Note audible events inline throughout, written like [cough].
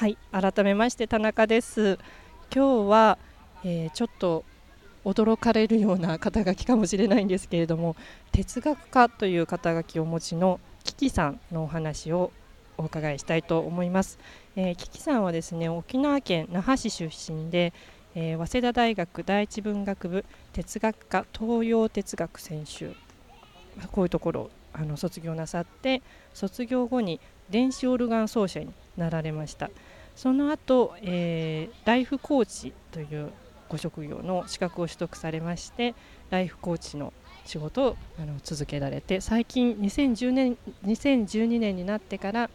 はい改めまして田中です。今日は、えー、ちょっと驚かれるような肩書きかもしれないんですけれども哲学家という肩書きをお持ちのキキさんのお話をお伺いしたいと思います、えー、キキさんはですね沖縄県那覇市出身で、えー、早稲田大学第一文学部哲学科東洋哲学専修。こういうところあの卒業なさって卒業後に電子オルガン奏者になられました。その後、えー、ライフコーチというご職業の資格を取得されましてライフコーチの仕事をあの続けられて最近2010年2012年になってから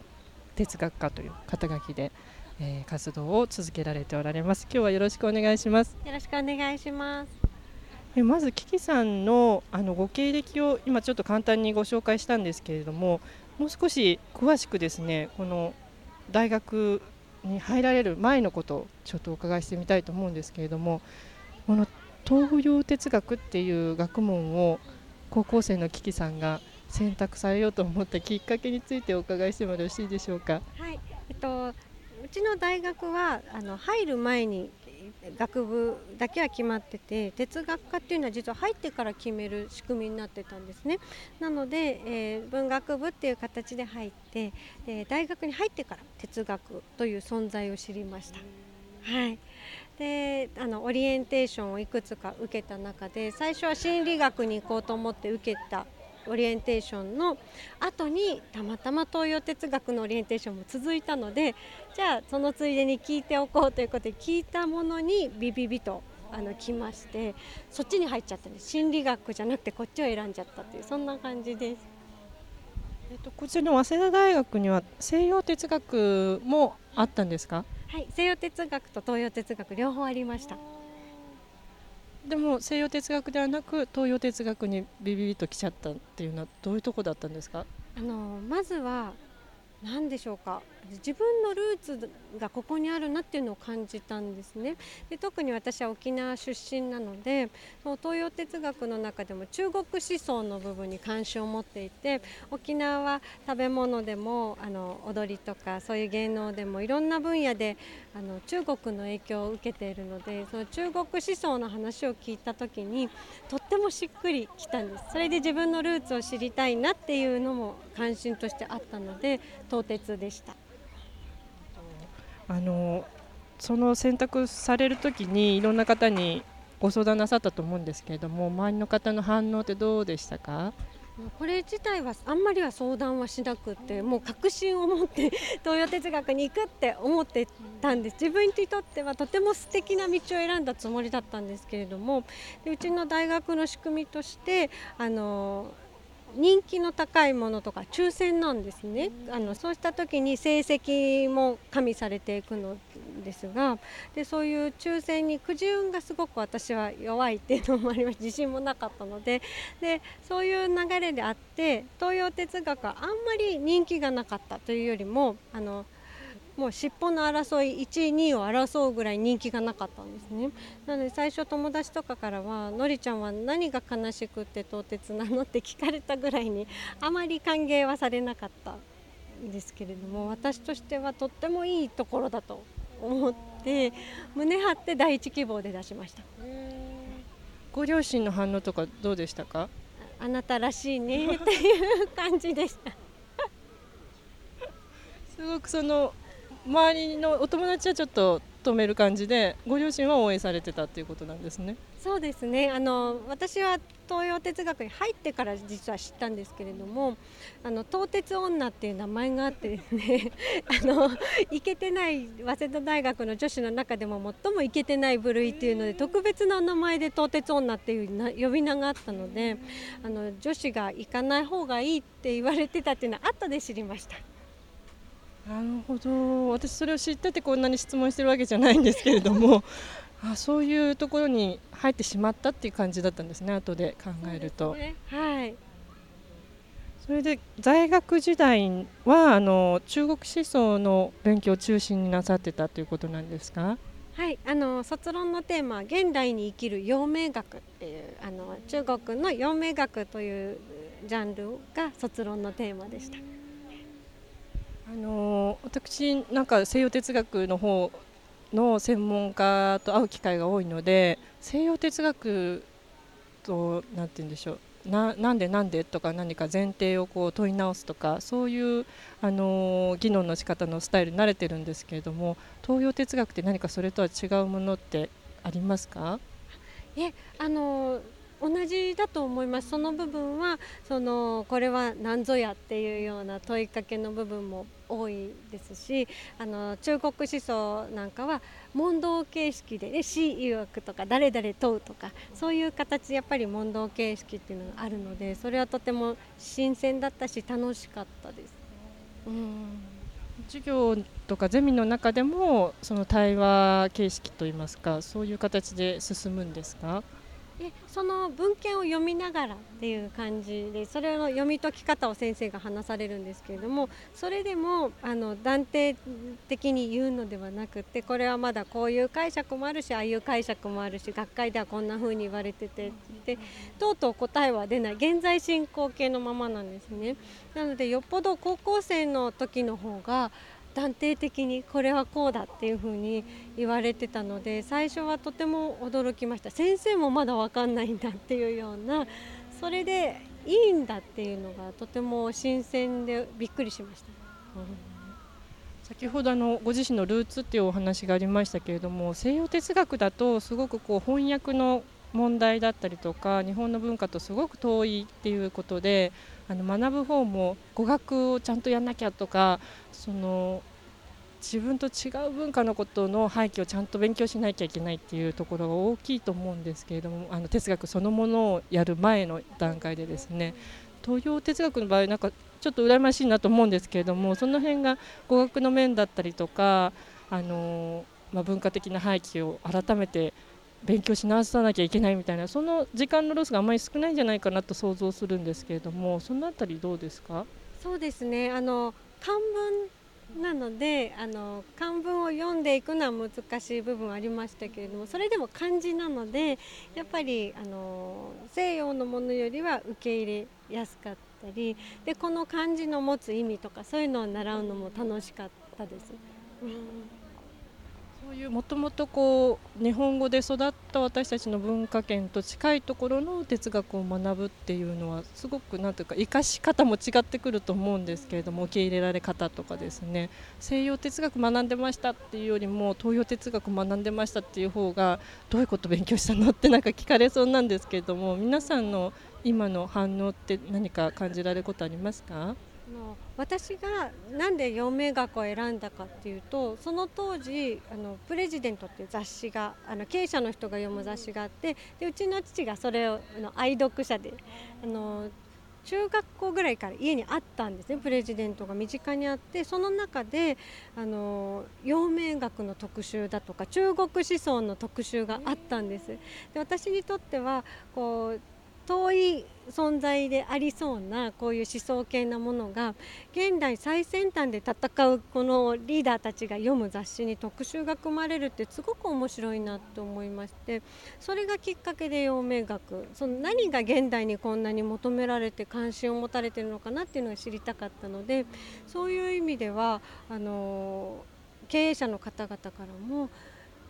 哲学家という肩書きで、えー、活動を続けられておられます。今日はよろしくお願いします。よろしくお願いします。えまずキキさんのあのご経歴を今ちょっと簡単にご紹介したんですけれどももう少し詳しくですねこの大学に入られる前のことをちょっとお伺いしてみたいと思うんですけれどもこの東洋哲学っていう学問を高校生のキキさんが選択されようと思ったきっかけについてお伺いしてもよろしいでしょうか？はい、えっとうちの大学はあの入る前に学部だけは決まってて哲学科っていうのは実は入ってから決める仕組みになってたんですねなので、えー、文学部っていう形で入って、えー、大学に入ってから哲学という存在を知りました。はいであのオリエンテーションをいくつか受けた中で最初は心理学に行こうと思って受けたオリエンテーションの後にたまたま東洋哲学のオリエンテーションも続いたのでじゃあそのついでに聞いておこうということで聞いたものにビビビとあの来ましてそっちに入っちゃったんです心理学じゃなくてこっちを選んじゃったというそんな感じです。えっと、こちらの早稲田大学には西洋哲学もあったんですか？はい西洋哲学と東洋哲学両方ありました。でも西洋哲学ではなく東洋哲学にビビビと来ちゃったっていうのはどういうとこだったんですか？あのまずは何でしょうか？自分のルーツがここにあるなっていうのを感じたんですね。で特に私は沖縄出身なのでその東洋哲学の中でも中国思想の部分に関心を持っていて沖縄は食べ物でもあの踊りとかそういう芸能でもいろんな分野であの中国の影響を受けているのでその中国思想の話を聞いた時にとってもしっくりきたんです。それで自分のルーツを知りたいなっていうのも関心としてあったので東鉄でした。あのその選択される時にいろんな方にご相談なさったと思うんですけれども周りの方の反応ってどうでしたか？これ自体はあんまりは相談はしなくてもう確信を持って [laughs] 東洋哲学に行くって思ってたんです自分にとってはとても素敵な道を選んだつもりだったんですけれどもうちの大学の仕組みとしてあの人気の高いものとか抽選なんですね。あのそうした時に成績も加味されていくのですがでそういう抽選にくじ運がすごく私は弱いっていうのもありまして自信もなかったので。でそういう流れであって東洋哲学はあんまり人気がなかったというよりもあのもう尻尾の争い1位2位を争うぐらい人気がなかったんですね。なので最初友達とかからは「のりちゃんは何が悲しくって東鉄なの?」って聞かれたぐらいにあまり歓迎はされなかったんですけれども私としてはとってもいいところだと思って胸張って第一希望で出しました。ご両親の反応とかどうでしたかあなたらしいねっていう感じでした。[laughs] すごくその周りのお友達はちょっと止める感じでご両親は応援されてたっていうことなんですね。そうですねあの私は東洋哲学に入ってから実は知ったんですけれどもあの東鉄女っていう名前があってですね [laughs] あのイケてない早稲田大学の女子の中でも最もイケてない部類っていうので特別な名前で東鉄女っていう呼び名があったのであの女子が行かない方がいいって言われてたっていうのは後で知りました。なるほど。私それを知っててこんなに質問してるわけじゃないんですけれども。[laughs] あそういうところに入ってしまったっていう感じだったんですね後で考えると。ね、はい。それで在学時代はあの中国思想の勉強を中心になさってたということなんですか？はい。あの卒論のテーマは現代に生きる陽明学っていうあの中国の陽明学というジャンルが卒論のテーマでした。あの私なんか西洋哲学の方の専門家と会う機会が多いので西洋哲学と何て言うんでしょう。ななんでなんでとか何か前提をこう問い直すとかそういう、あの議論の仕方のスタイルに慣れてるんですけれども東洋哲学って何かそれとは違うものってありますか？えあの同じだと思います。その部分はそのこれは何ぞやっていうような問いかけの部分も多いですしあの中国思想なんかは問答形式で、ね、死曰くとか誰々問うとかそういう形やっぱり問答形式っていうのがあるのでそれはとても新鮮だったし楽しかったです。うん。授業とかゼミの中でもその対話形式といいますかそういう形で進むんですか？でその文献を読みながらっていう感じでそれの読み解き方を先生が話されるんですけれどもそれでもあの断定的に言うのではなくてこれはまだこういう解釈もあるしああいう解釈もあるし学会ではこんな風に言われててでとうとう答えは出ない現在進行形のままなんですね。なのでよっぽど高校生の時の方が断定的にこれはこうだっていうふうに言われてたので最初はとても驚きました先生もまだ分かんないんだっていうようなそれでいいんだっていうのがとても新鮮でびっくりしました。先ほどあのご自身のルーツっていうお話がありましたけれども西洋哲学だとすごくこう翻訳の問題だったりとか日本の文化とすごく遠いっていうことであの学ぶ方も語学をちゃんとやんなきゃとかその自分と違う文化のことの背景をちゃんと勉強しなきゃいけないっていうところが大きいと思うんですけれどもあの哲学そのものをやる前の段階でですね東洋哲学の場合なんかちょっと羨ましいなと思うんですけれどもその辺が語学の面だったりとかあの、まあ、文化的な背景を改めて勉強し直さなきゃいけないみたいなその時間のロスがあまり少ないんじゃないかなと想像するんですけれどもそのあたりどうですか？そうですね。あの漢文なのであの漢文を読んでいくのは難しい部分はありましたけれどもそれでも漢字なのでやっぱりあの西洋のものよりは受け入れやすかったりでこの漢字の持つ意味とかそういうのを習うのも楽しかったです。うんそういうもともとこう日本語で育った私たちの文化圏と近いところの哲学を学ぶっていうのはすごくなんというか生かし方も違ってくると思うんですけれども受け入れられ方とかですね。西洋哲学学んでましたっていうよりも東洋哲学学んでましたっていう方がどういうこと勉強したのってなんか聞かれそうなんですけれども皆さんの今の反応って何か感じられることありますか？私がなんで陽明学を選んだかっていうとその当時あのプレジデントっていう雑誌があの経営者の人が読む雑誌があってでうちの父がそれをあの愛読者であの中学校ぐらいから家にあったんですねプレジデントが身近にあってその中であの陽明学の特集だとか中国思想の特集があったんです。で私にとってはこう遠い存在でありそうなこういう思想系なものが現代最先端で戦うこのリーダーたちが読む雑誌に特集が組まれるってすごく面白いなと思いましてそれがきっかけで陽明学その何が現代にこんなに求められて関心を持たれてるのかなっていうのが知りたかったのでそういう意味ではあの経営者の方々からも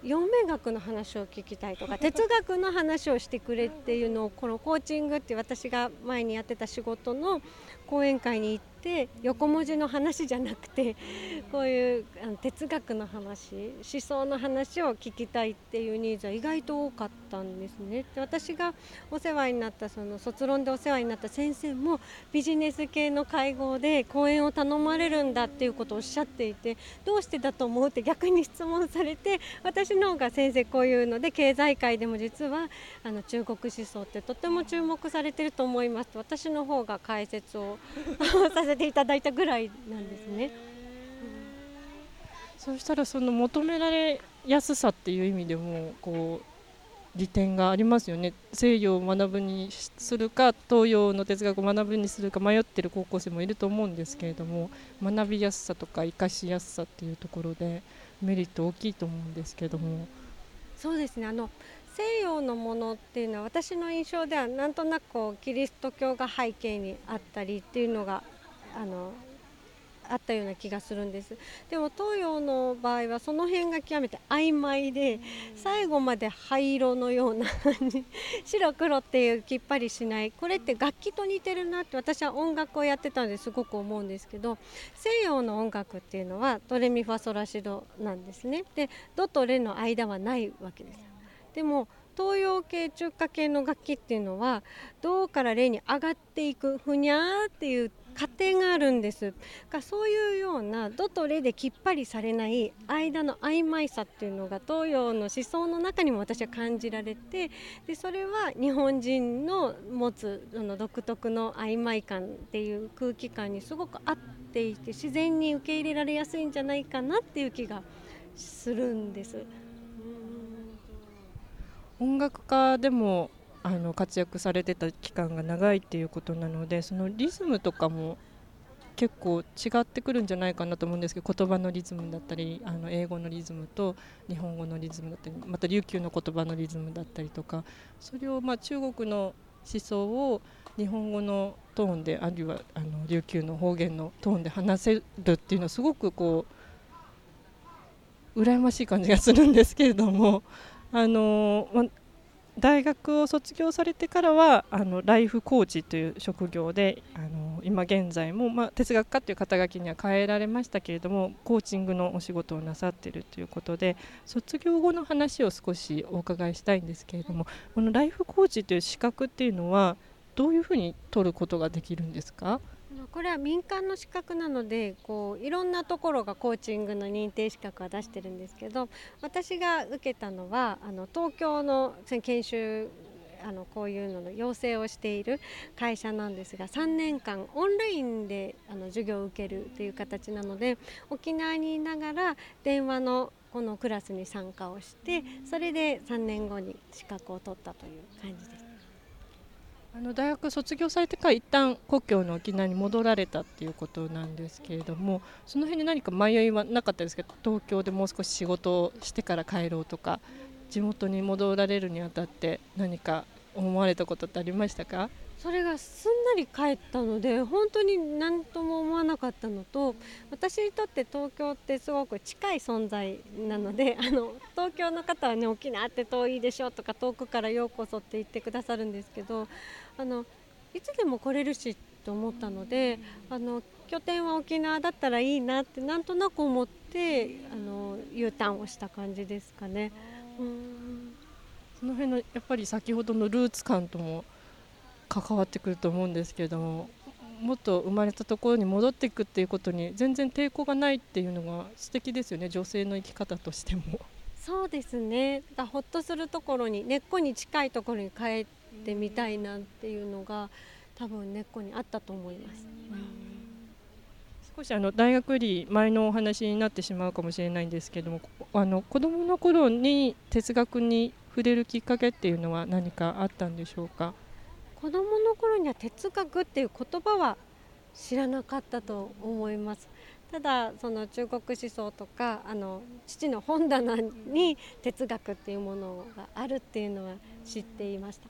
陽明学の話を聞きたいとか [laughs] 哲学の話をしてくれっていうのをこのコーチングって私が前にやってた仕事の講演会に行って横文字の話じゃなくて [laughs] こういう哲学の話思想の話を聞きたいっていうニーズは意外と多かったんですね。で私がお世話になったその卒論でお世話になった先生もビジネス系の会合で講演を頼まれるんだっていうことをおっしゃっていてどうしてだと思うって逆に質問されて私の方が先生こういうので経済界でも実はあの中国思想ってとても注目されてると思いますと私の方が解説をさせていただいたぐらいなんですね。そうしたらその求められやすさっていう意味でもこう利点がありますよね西洋を学ぶにするか東洋の哲学を学ぶにするか迷ってる高校生もいると思うんですけれども学びやすさとか生かしやすさっていうところでメリット大きいと思うんですけども。そうですねあの西洋のものっていうのは私の印象ではなんとなくこうキリスト教が背景にあったりっていうのがあのあったような気がするんです。でも東洋の場合はその辺が極めて曖昧で最後まで灰色のような白黒っていうきっぱりしない。これって楽器と似てるなって私は音楽をやってたのですごく思うんですけど西洋の音楽っていうのはドレミファソラシドなんですね。でドとレの間はないわけです。でも東洋系中華系の楽器っていうのは銅からレに上がっていくふにゃーっていう過程があるんですがそういうようなドとレできっぱりされない間の曖昧さっていうのが東洋の思想の中にも私は感じられてでそれは日本人の持つその独特の曖昧感っていう空気感にすごく合っていて自然に受け入れられやすいんじゃないかなっていう気がするんです。音楽家でもあの活躍されてた期間が長いっていうことなのでそのリズムとかも結構違ってくるんじゃないかなと思うんですけど言葉のリズムだったりあの英語のリズムと日本語のリズムだったりまた琉球の言葉のリズムだったりとかそれをま中国の思想を日本語のトーンであるいはあの琉球の方言のトーンで話せるっていうのはすごくこう羨ましい感じがするんですけれどもあのま、大学を卒業されてからはあのライフコーチという職業であの今現在も、ま哲学家という肩書きには変えられましたけれどもコーチングのお仕事をなさっているということで卒業後の話を少しお伺いしたいんですけれどもこのライフコーチという資格っていうのはどういうふうに取ることができるんですか？これは民間の資格なのでこういろんなところがコーチングの認定資格は出してるんですけど私が受けたのはあの東京の研修あのこういうのの養成をしている会社なんですが3年間オンラインであの授業を受けるという形なので沖縄にいながら電話のこのクラスに参加をしてそれで3年後に資格を取ったという感じです。あの大学卒業されてから一旦故郷の沖縄に戻られたっていうことなんですけれどもその辺に何か迷いはなかったですけど東京でもう少し仕事をしてから帰ろうとか地元に戻られるにあたって何か思われたことってありましたか？それがすんなり帰ったので本当に何とも思わなかったのと私にとって東京ってすごく近い存在なのであの東京の方はね沖縄って遠いでしょとか遠くからようこそって言ってくださるんですけどあのいつでも来れるしと思ったのであの拠点は沖縄だったらいいなってなんとなく思ってあの U ターンをした感じですかね。うんその辺のやっぱり先ほどのルーツ感とも関わってくると思うんですけれどももっと生まれたところに戻っていくっていうことに全然抵抗がないっていうのが素敵ですよね女性の生き方としても。そうですねだほっとするところに根っこに近いところに帰ってみたいなっていうのが多分根っこにあったと思います。少しあの大学より前のお話になってしまうかもしれないんですけどもあの子どもの頃に哲学に触れるきっかけっていうのは何かあったんでしょうか？子どもの頃には哲学っていう言葉は知らなかったと思います。ただその中国思想とかあの父の本棚に哲学っていうものがあるっていうのは知っていました、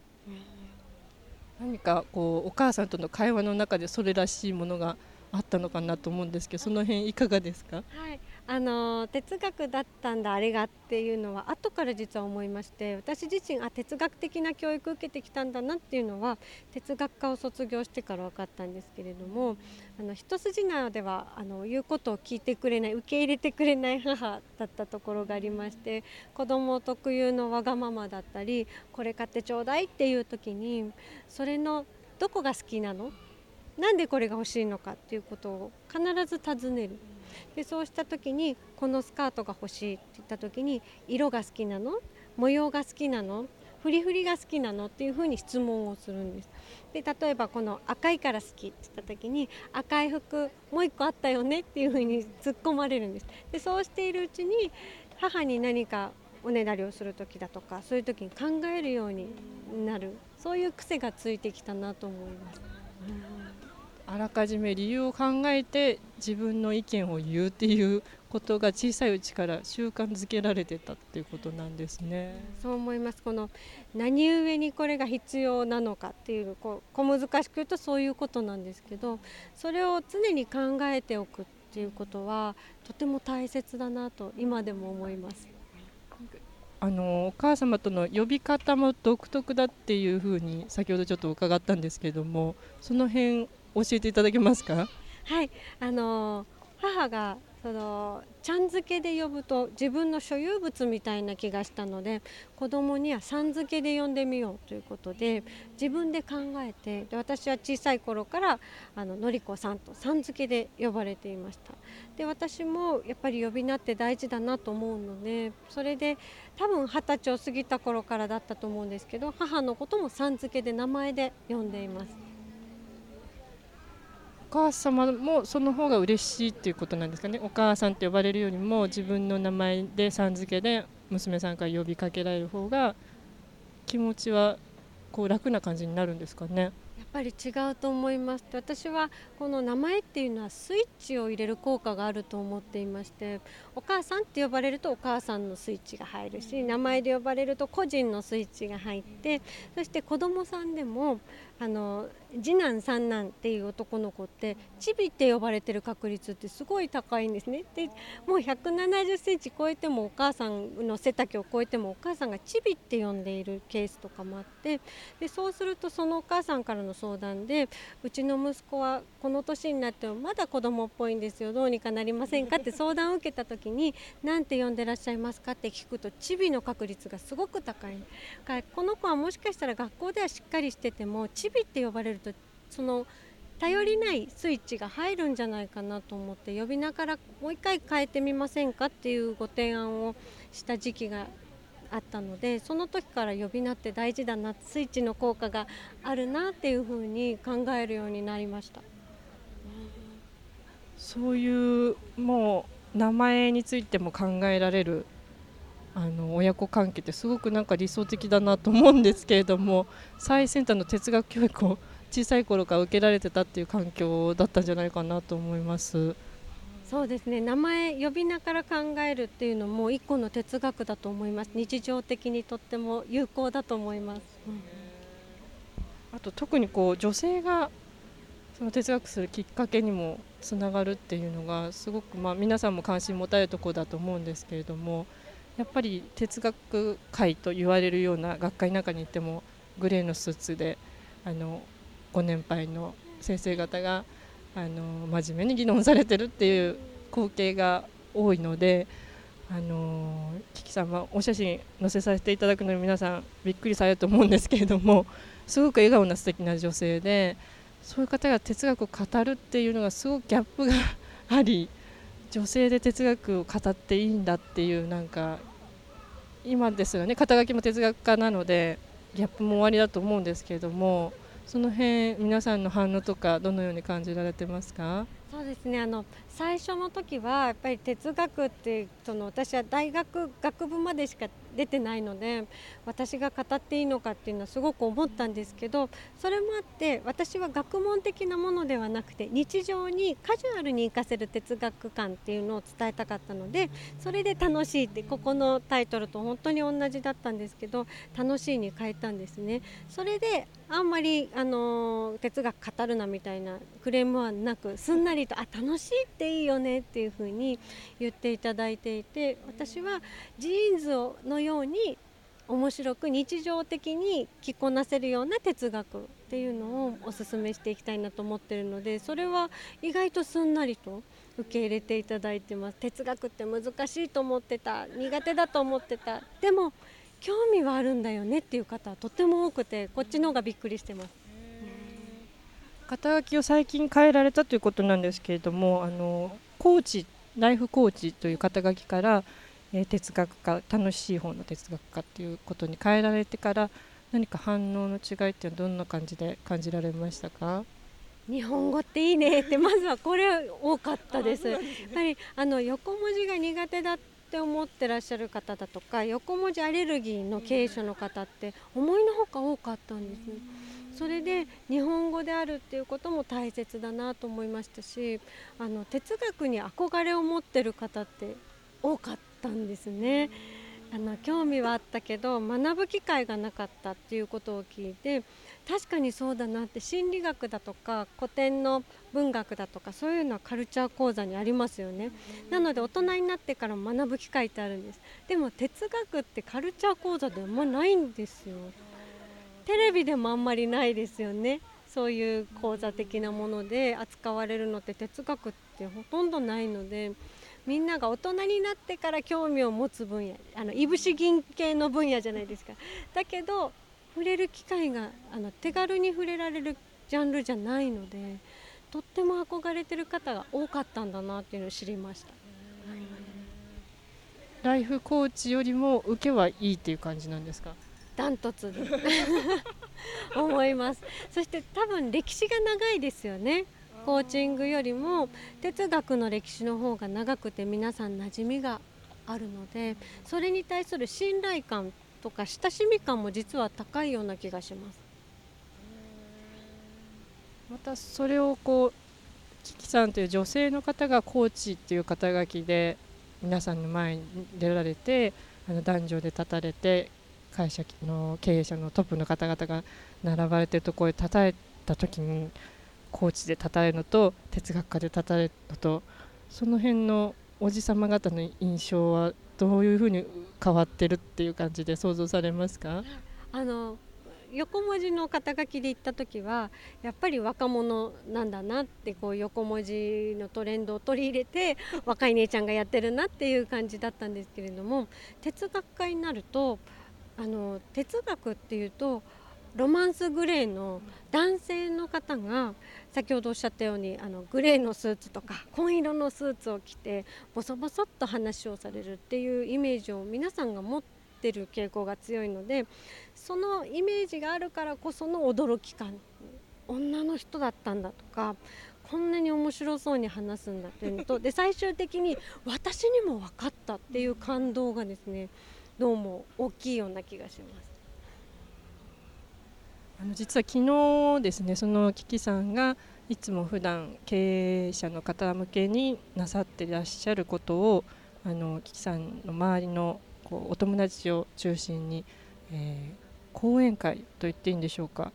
何かこうお母さんとの会話の中でそれらしいものがあったのかなと思うんですけどその辺いかがですか、はいあの哲学だったんだあれがっていうのは後から実は思いまして私自身あ哲学的な教育を受けてきたんだなっていうのは哲学科を卒業してから分かったんですけれどもあの一筋縄ではあの言うことを聞いてくれない受け入れてくれない母だったところがありまして子供特有のわがままだったりこれ買ってちょうだいっていう時にそれのどこが好きなの？なんでこれが欲しいのかっていうことを必ず尋ねる。でそうした時にこのスカートが欲しいって言った時に色が好きなの？模様が好きなの？フリフリが好きなの？っていうふうに質問をするんです。で例えばこの赤いから好きって言った時に赤い服もう1個あったよねっていうふうに突っ込まれるんです。でそうしているうちに母に何かおねだりをする時だとかそういう時に考えるようになる。そういう癖がついてきたなと思います。あらかじめ理由を考えて自分の意見を言うっていうことが小さいうちから習慣づけられてたっていうことなんですね。そう思いますこの何故にこれが必要なのかっていうこう小難しく言うとそういうことなんですけどそれを常に考えておくっていうことはとても大切だなと今でも思います。あのお母様との呼び方も独特だっていうふうに先ほどちょっと伺ったんですけれどもその辺教えていただけますか？はい。あの母がそのちゃん付けで呼ぶと自分の所有物みたいな気がしたので子供にはさん付けで呼んでみようということで自分で考えてで私は小さい頃からあののりこさんとさん付けで呼ばれていました。で私もやっぱり呼び名って大事だなと思うのでそれで多分二十歳を過ぎた頃からだったと思うんですけど母のこともさん付けで名前で呼んでいます。お母様もその方が嬉しいっていうことなんですかね。お母さんって呼ばれるよりも自分の名前でさん付けで娘さんから呼びかけられる方が気持ちはこう楽な感じになるんですかね。やっぱり違うと思います私はこの名前っていうのはスイッチを入れる効果があると思っていましてお母さんって呼ばれるとお母さんのスイッチが入るし名前で呼ばれると個人のスイッチが入ってそして子供さんでもあの次男三男っていう男の子ってチビって呼ばれてる確率ってすごい高いんですね。でもう170センチ超えてもお母さんの背丈を超えてもお母さんがチビって呼んでいるケースとかもあってでそうするとそのお母さんからの相談でうちの息子はこの年になってもまだ子供っぽいんですよどうにかなりませんかって相談を受けた時に何て呼んでらっしゃいますかって聞くとチビの確率がすごく高い。この子はもしかしたら学校ではしっかりしててもチビって呼ばれるとその頼りないスイッチが入るんじゃないかなと思って呼び名からもう一回変えてみませんかっていうご提案をした時期があったのでその時から呼び名って大事だなスイッチの効果があるなっていうふうに考えるようになりました。そういうもう名前についても考えられるあの親子関係ってすごくなんか理想的だなと思うんですけれども最先端の哲学教育を小さい頃から受けられてたっていう環境だったんじゃないかなと思います。そうですね。名前呼び名から考えるっていうのも一個の哲学だと思います。日常的にとっても有効だと思います、うん、あと特にこう女性がその哲学するきっかけにもつながるっていうのがすごくまあ皆さんも関心持たれるところだと思うんですけれどもやっぱり哲学界と言われるような学会の中に行ってもグレーのスーツであのご年配の先生方があの真面目に議論されてるっていう光景が多いので、あのキキさんはお写真載せさせていただくのに皆さんびっくりされると思うんですけれどもすごく笑顔な素敵な女性でそういう方が哲学を語るっていうのがすごくギャップがあり女性で哲学を語っていいんだっていうなんか今ですよね肩書きも哲学家なのでギャップも終わりだと思うんですけれども。その辺皆さんの反応とかどのように感じられてますか？そうですねあの最初の時はやっぱり哲学ってその私は大学学部までしか出てないので私が語っていいのかっていうのはすごく思ったんですけどそれもあって私は学問的なものではなくて日常にカジュアルに活かせる哲学観っていうのを伝えたかったのでそれで楽しいってここのタイトルと本当に同じだったんですけど楽しいに変えたんですね。それであんまりあの哲学語るなみたいなクレームはなくすんなりとあ楽しいっていいよねっていうふうに言っていただいていて私はジーンズのように面白く日常的に着こなせるような哲学っていうのをおすすめしていきたいなと思ってるのでそれは意外とすんなりと受け入れていただいてます。哲学って難しいと思ってた苦手だと思ってた。でも興味はあるんだよねっていう方はとても多くてこっちの方がびっくりしてます。肩書きを最近変えられたということなんですけれどもあのコーチライフコーチという肩書きから、えー、哲学家楽しい方の哲学家っていうことに変えられてから何か反応の違いってどんな感じで感じられましたか？日本語っていいねってまずはこれ多かったです。やっぱりあの横文字が苦手だって思ってらっしゃる方だとか横文字アレルギーの経営者の方って思いのほか多かったんですね。それで日本語であるっていうことも大切だなと思いましたしあの哲学に憧れを持ってる方って多かったたんですね。あの興味はあったけど学ぶ機会がなかったっていうことを聞いて確かにそうだなって心理学だとか古典の文学だとかそういうのはカルチャー講座にありますよね。なので大人になってから学ぶ機会ってあるんです。でも哲学ってカルチャー講座であんまないんですよ。テレビでもあんまりないですよね。そういう講座的なもので扱われるのって哲学ってほとんどないのでみんなが大人になってから興味を持つ分野あのいぶし銀系の分野じゃないですか。だけど触れる機会があの手軽に触れられるジャンルじゃないのでとっても憧れてる方が多かったんだなっていうのを知りました、ライフコーチよりも受けはいいっていう感じなんですか？ダントツで。[laughs] 思います。そして多分歴史が長いですよねコーチングよりも哲学の歴史の方が長くて皆さん馴染みがあるのでそれに対する信頼感とか親しみ感も実は高いような気がします。またそれをこうキキさんという女性の方がコーチっていう肩書きで皆さんの前に出られてあの男女で立たれて会社の経営者のトップの方々が並ばれてるところで立たれた時にコーチで立たれるのと哲学家で立たれるのとその辺のおじ様方の印象はどういうふうに変わってるっていう感じで想像されますか？あの横文字の肩書きで言った時はやっぱり若者なんだなってこう横文字のトレンドを取り入れて若い姉ちゃんがやってるなっていう感じだったんですけれども哲学家になるとあの哲学っていうとロマンスグレーの男性の方が先ほどおっしゃったようにあのグレーのスーツとか紺色のスーツを着てボソボソっと話をされるっていうイメージを皆さんが持ってる傾向が強いのでそのイメージがあるからこその驚き感女の人だったんだとかこんなに面白そうに話すんだっていうのとで最終的に私にも分かったっていう感動がですねどうも大きいような気がします。あの実は昨日ですねそのキキさんがいつも普段経営者の方向けになさっていらっしゃることをあのキキさんの周りのこうお友達を中心に、えー、講演会と言っていいんでしょうか。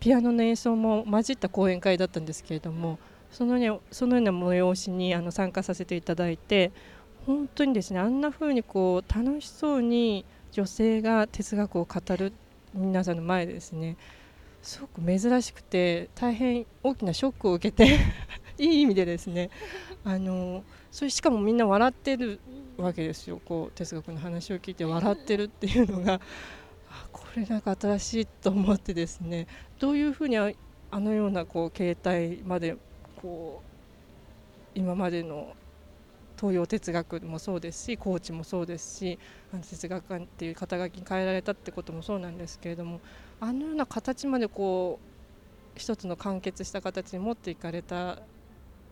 ピアノの演奏も混じった講演会だったんですけれどもその,、ね、そのような催しにあの参加させていただいて本当にですねあんな風にこう楽しそうに女性が哲学を語る皆さんの前ですね。すごく珍しくて大変大きなショックを受けて [laughs] いい意味でですねあのそれしかもみんな笑ってるわけですよ。こう哲学の話を聞いて笑ってるっていうのがこれなんか新しいと思ってですねどういうふうにあのようなこう携帯までこう今までの東洋哲学もそうですしコーチもそうですし哲学館っていう肩書きに変えられたってこともそうなんですけれどもあのような形までこう一つの完結した形に持っていかれたっ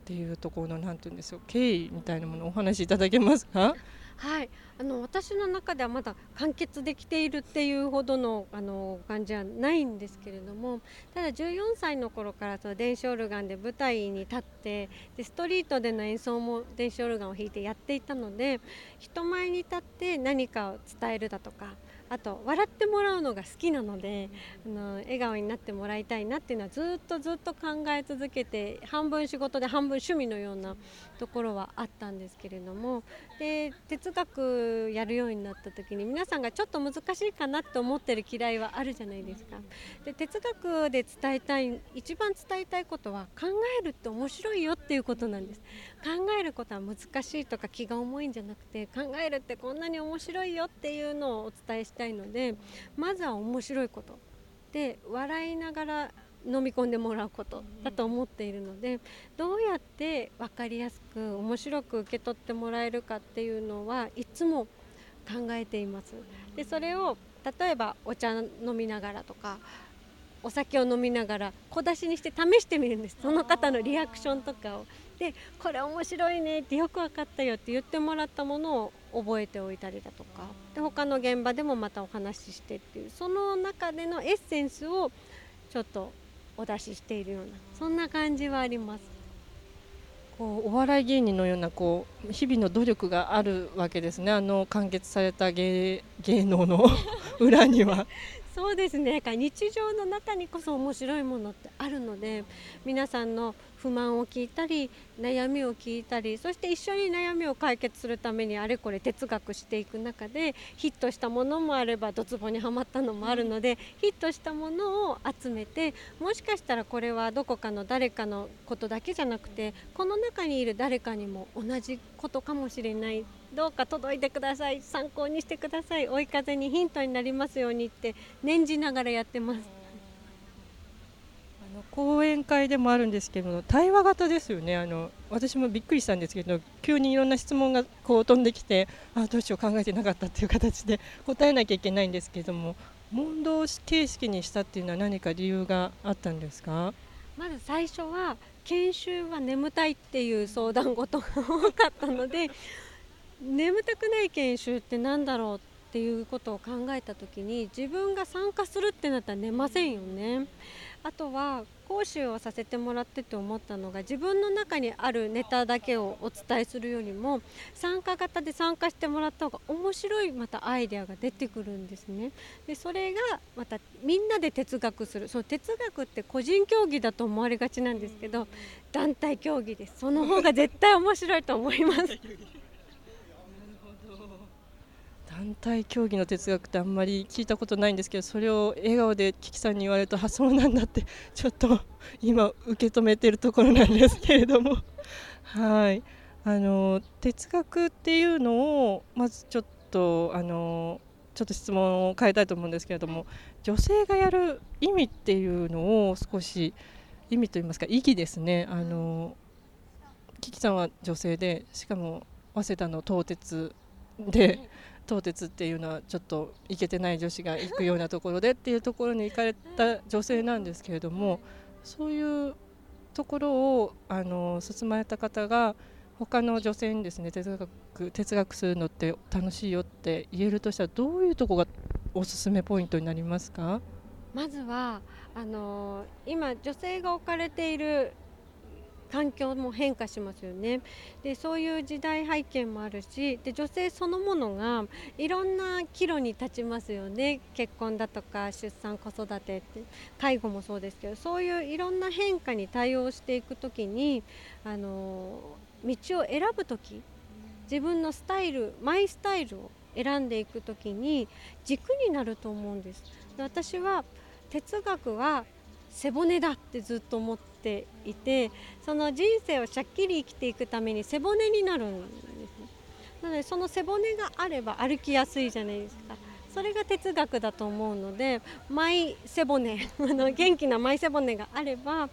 ていうところの何て言うんですよ経緯みたいなものをお話しいただけますか？はい。あの私の中ではまだ完結できているっていうほどのあの感じはないんですけれどもただ14歳の頃からその電子オルガンで舞台に立ってでストリートでの演奏も電子オルガンを弾いてやっていたので人前に立って何かを伝えるだとかあと笑ってもらうのが好きなのであの笑顔になってもらいたいなっていうのはずっとずっと考え続けて半分仕事で半分趣味のようなところはあったんですけれどもで哲学やるようになった時に皆さんがちょっと難しいかなって思ってる嫌いはあるじゃないですか。で哲学で伝えたい一番伝えたいことは考えるって面白いよっていうことなんです。考えることは難しいとか気が重いんじゃなくて考えるってこんなに面白いよっていうのをお伝えしたいのでまずは面白いことで笑いながら飲み込んでもらうことだと思っているのでどうやって分かりやすく面白く受け取ってもらえるかっていうのはいつも考えています。でそれを例えばお茶飲みながらとかお酒を飲みながら小出しにして試してみるんです。その方のリアクションとかを。でこれ面白いねってよく分かったよって言ってもらったものを覚えておいたりだとか。で他の現場でもまたお話ししてっていう。その中でのエッセンスをちょっとお出ししているような。そんな感じはあります。こうお笑い芸人のようなこう日々の努力があるわけですね。あの完結された芸芸能の [laughs] 裏には。そうですね。日常の中にこそ面白いものってあるので皆さんの不満を聞いたり悩みを聞いたりそして一緒に悩みを解決するためにあれこれ哲学していく中でヒットしたものもあればドツボにはまったのもあるのでヒットしたものを集めてもしかしたらこれはどこかの誰かのことだけじゃなくてこの中にいる誰かにも同じことかもしれないどうか届いてください。参考にしてください。追い風にヒントになりますようにって念じながらやってます。の講演会でもあるんですけど対話型ですよね。あの私もびっくりしたんですけど急にいろんな質問がこう飛んできてあどうしよう考えてなかったっていう形で答えなきゃいけないんですけども問答形式にしたっていうのは何か理由があったんですか？まず最初は研修は眠たいっていう相談事が多かったので眠たくない研修って何だろうっていうことを考えた時に自分が参加するってなったら寝ませんよね。あとは講師をさせてもらってて思ったのが自分の中にあるネタだけをお伝えするよりも参加型で参加してもらった方が面白いまたアイデアが出てくるんですね。でそれがまたみんなで哲学するその哲学って個人競技だと思われがちなんですけど団体競技ですその方が絶対面白いと思います。団体競技の哲学ってあんまり聞いたことないんですけどそれを笑顔でキキさんに言われるとあそうなんだって [laughs] ちょっと今受け止めてるところなんですけれども。[laughs] はい。あの哲学っていうのをまずちょっとあのちょっと質問を変えたいと思うんですけれども女性がやる意味っていうのを少し意味といいますか意義ですね。あのキキさんは女性でしかも早稲田の東鉄で東鉄っていうのはちょっといけてない女子が行くようなところでっていうところに行かれた女性なんですけれどもそういうところをあの進まれた方が他の女性にですね哲学哲学するのって楽しいよって言えるとしたらどういうとこがおすすめポイントになりますか？まずはあの今女性が置かれている環境も変化しますよね。でそういう時代背景もあるしで女性そのものがいろんな岐路に立ちますよね。結婚だとか出産子育てって介護もそうですけどそういういろんな変化に対応していく時にあの道を選ぶ時自分のスタイルマイスタイルを選んでいく時に軸になると思うんです。で私は哲学は背骨だってずっと思ってていてその人生をしゃっきり生きていくために背骨になるんですなのでその背骨があれば歩きやすいじゃないですか。それが哲学だと思うのでマイ背骨 [laughs] 元気なマイ背骨があれば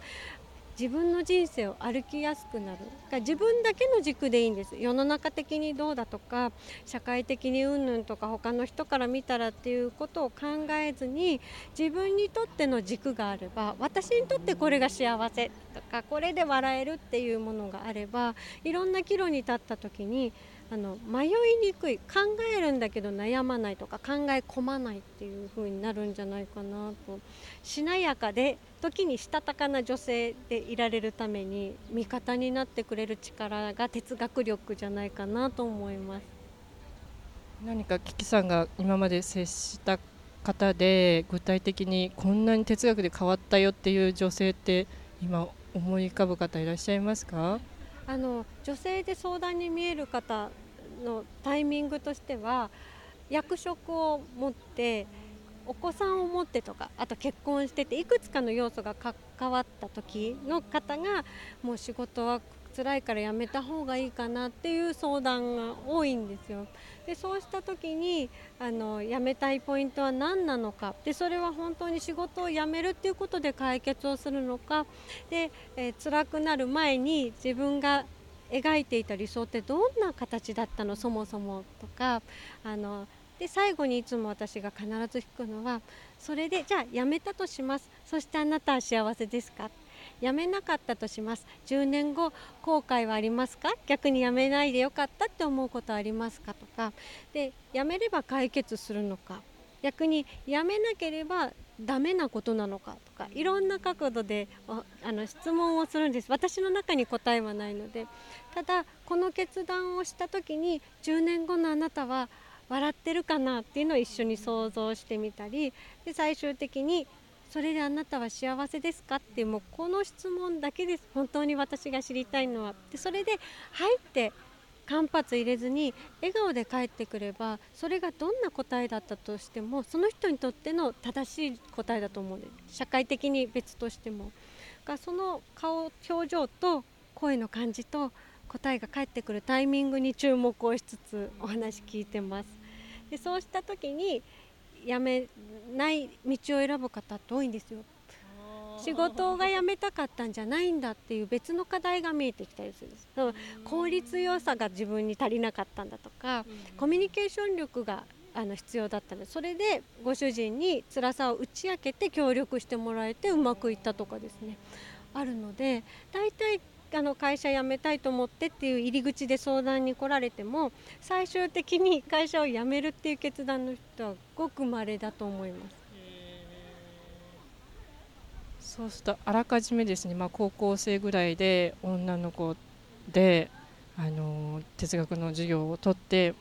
自分の人生を歩きやすくなる。自分だけの軸でいいんです。世の中的にどうだとか社会的にうんぬんとか他の人から見たらっていうことを考えずに自分にとっての軸があれば私にとってこれが幸せとかこれで笑えるっていうものがあればいろんな岐路に立った時にあの迷いにくい考えるんだけど悩まないとか考え込まないっていう風になるんじゃないかなとしなやかで時にしたたかな女性でいられるために味方になってくれる力が哲学力じゃないかなと思います。何かキキさんが今まで接した方で具体的にこんなに哲学で変わったよっていう女性って今思い浮かぶ方いらっしゃいますか？あの女性で相談に見える方のタイミングとしては役職を持ってお子さんを持ってとかあと結婚してていくつかの要素が関わった時の方がもう仕事は辛いからやめた方がいいかなっていう相談が多いんですよ。でそうした時にあの辞めたいポイントは何なのかでそれは本当に仕事を辞めるっていうことで解決をするのかで、えー、辛くなる前に自分が描いていた理想ってどんな形だったの？そもそもとか。あので最後にいつも私が必ず聞くのはそれでじゃあ辞めたとします。そしてあなたは幸せですか？辞めなかったとします。10年後後悔はありますか？逆に辞めないでよかったって思うことはありますか？とか。で辞めれば解決するのか。逆に辞めなければダメなことなのかとかいろんな角度であの質問をするんです。私の中に答えはないので。ただこの決断をした時に10年後のあなたは笑ってるかなっていうのを一緒に想像してみたりで最終的にそれであなたは幸せですかってもうこの質問だけです。本当に私が知りたいのは。でそれで入って間髪入れずに笑顔で帰ってくればそれがどんな答えだったとしてもその人にとっての正しい答えだと思う。んです社会的に別としても。がその顔表情と声の感じと答えが返ってくるタイミングに注目をしつつお話聞いてます。でそうした時にやめない道を選ぶ方って多いんですよ。仕事が辞めたかったんじゃないんだっていう別の課題が見えてきたりするんです。効率良さが自分に足りなかったんだとかコミュニケーション力があの必要だったのでそれでご主人に辛さを打ち明けて協力してもらえてうまくいったとかですね。あるので大体あの会社辞めたいと思ってっていう入り口で相談に来られても最終的に会社を辞めるっていう決断の人はごく稀だと思います。そうするとあらかじめですね、まあ、高校生ぐらいで女の子であの哲学の授業をとって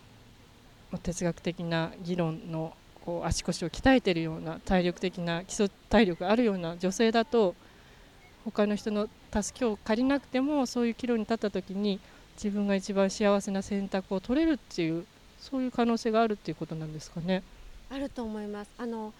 哲学的な議論のこう足腰を鍛えているような体力的な基礎体力があるような女性だと他の人の助けを借りなくてもそういう岐路に立った時に自分が一番幸せな選択を取れるっていうそういう可能性があるっていうことなんですかね。あると思いますあの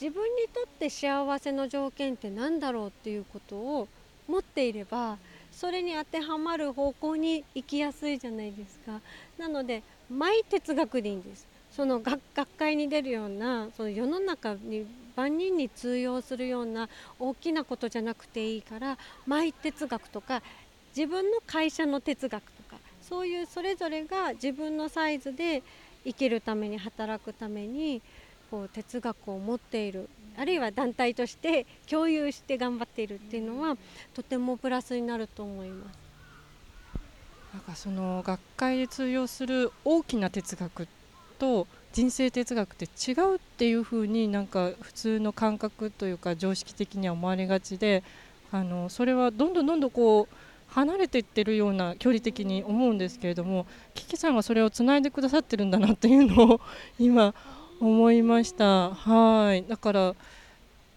自分にとって幸せの条件って何だろうっていうことを持っていればそれに当てはまる方向に行きやすいじゃないですか。なのでマイ哲学でいいんです。その学会に出るようなその世の中に万人に通用するような大きなことじゃなくていいからマイ哲学とか自分の会社の哲学とかそういうそれぞれが自分のサイズで生きるために働くためにこう哲学を持っているあるいは団体として共有して頑張っているっていうのはとてもプラスになると思います。なんかその学会で通用する大きな哲学と人生哲学って違うっていうふうになんか普通の感覚というか常識的には思われがちであのそれはどんどんどんどんこう離れていってるような距離的に思うんですけれどもキキさんがそれをつないでくださってるんだなっていうのを今思いました。はい。だから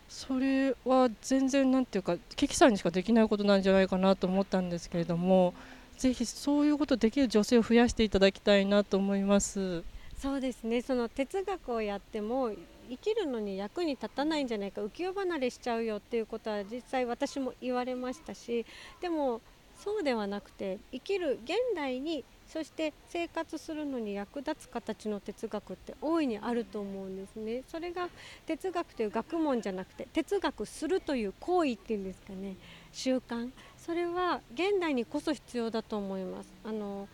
それは全然なんていうかキキさんにしかできないことなんじゃないかなと思ったんですけれどもぜひそういうことできる女性を増やしていただきたいなと思います。そうですね。その哲学をやっても生きるのに役に立たないんじゃないか浮世離れしちゃうよっていうことは実際私も言われましたしでもそうではなくて生きる現代にそして生活するのに役立つ形の哲学って大いにあると思うんですね。それが哲学という学問じゃなくて哲学するという行為っていうんですかね。習慣。それは現代にこそ必要だと思います。あの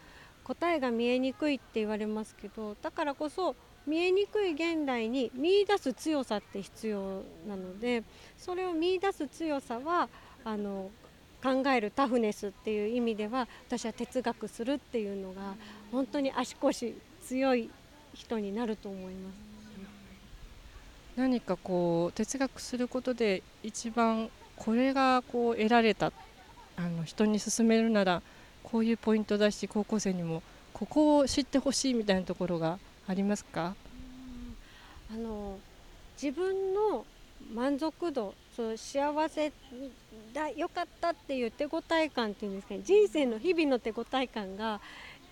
答えが見えにくいって言われますけどだからこそ見えにくい現代に見いだす強さって必要なのでそれを見いだす強さはあの考えるタフネスっていう意味では私は哲学するっていうのが本当に足腰強い人になると思います。何かこう哲学することで一番これがこう得られたあの人に勧めるならこういうポイントだし高校生にもここを知ってほしいみたいなところがありますか？あの自分の満足度そう幸せだよかったっていう手応え感っていうんですかね。人生の日々の手応え感が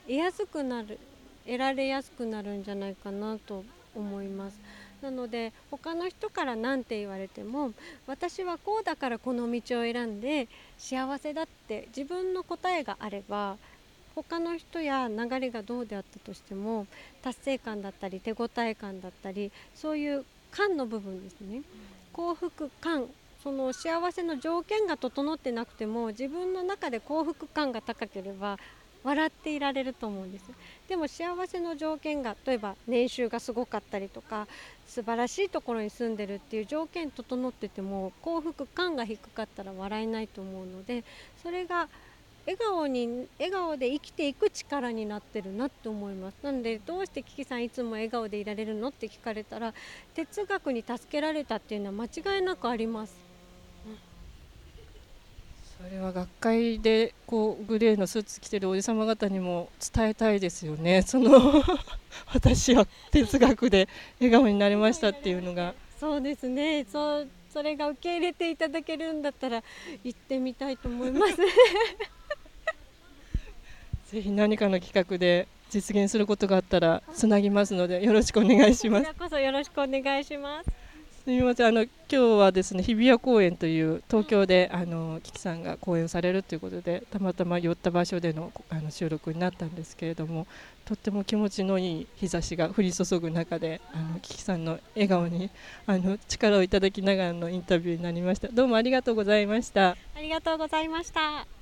得やすくなる得られやすくなるんじゃないかなと思います。なので他の人から何て言われても私はこうだからこの道を選んで幸せだって自分の答えがあれば他の人や流れがどうであったとしても達成感だったり手応え感だったりそういう感の部分ですね。幸福感その幸せの条件が整ってなくても自分の中で幸福感が高ければ笑っていられると思うんですでも幸せの条件が例えば年収がすごかったりとか素晴らしいところに住んでるっていう条件整ってても幸福感が低かったら笑えないと思うのでそれが笑顔に笑顔で生きていく力になってるなって思います。なのでどうしてキキさんいつも笑顔でいられるのって聞かれたら哲学に助けられたっていうのは間違いなくあります。それは学会でこうグレーのスーツ着てるおじ様方にも伝えたいですよね。その私は哲学で笑顔になりましたっていうのが。そうですね。そうそれが受け入れていただけるんだったら行ってみたいと思います。[laughs] ぜひ何かの企画で実現することがあったらつなぎますのでよろしくお願いします。こちらこそよろしくお願いしますすみません。あの今日はですね日比谷公園という東京であのキキさんが講演されるということでたまたま寄った場所でのあの収録になったんですけれどもとっても気持ちのいい日差しが降り注ぐ中であのキキさんの笑顔にあの力をいただきながらのインタビューになりました。どうもありがとうございました。ありがとうございました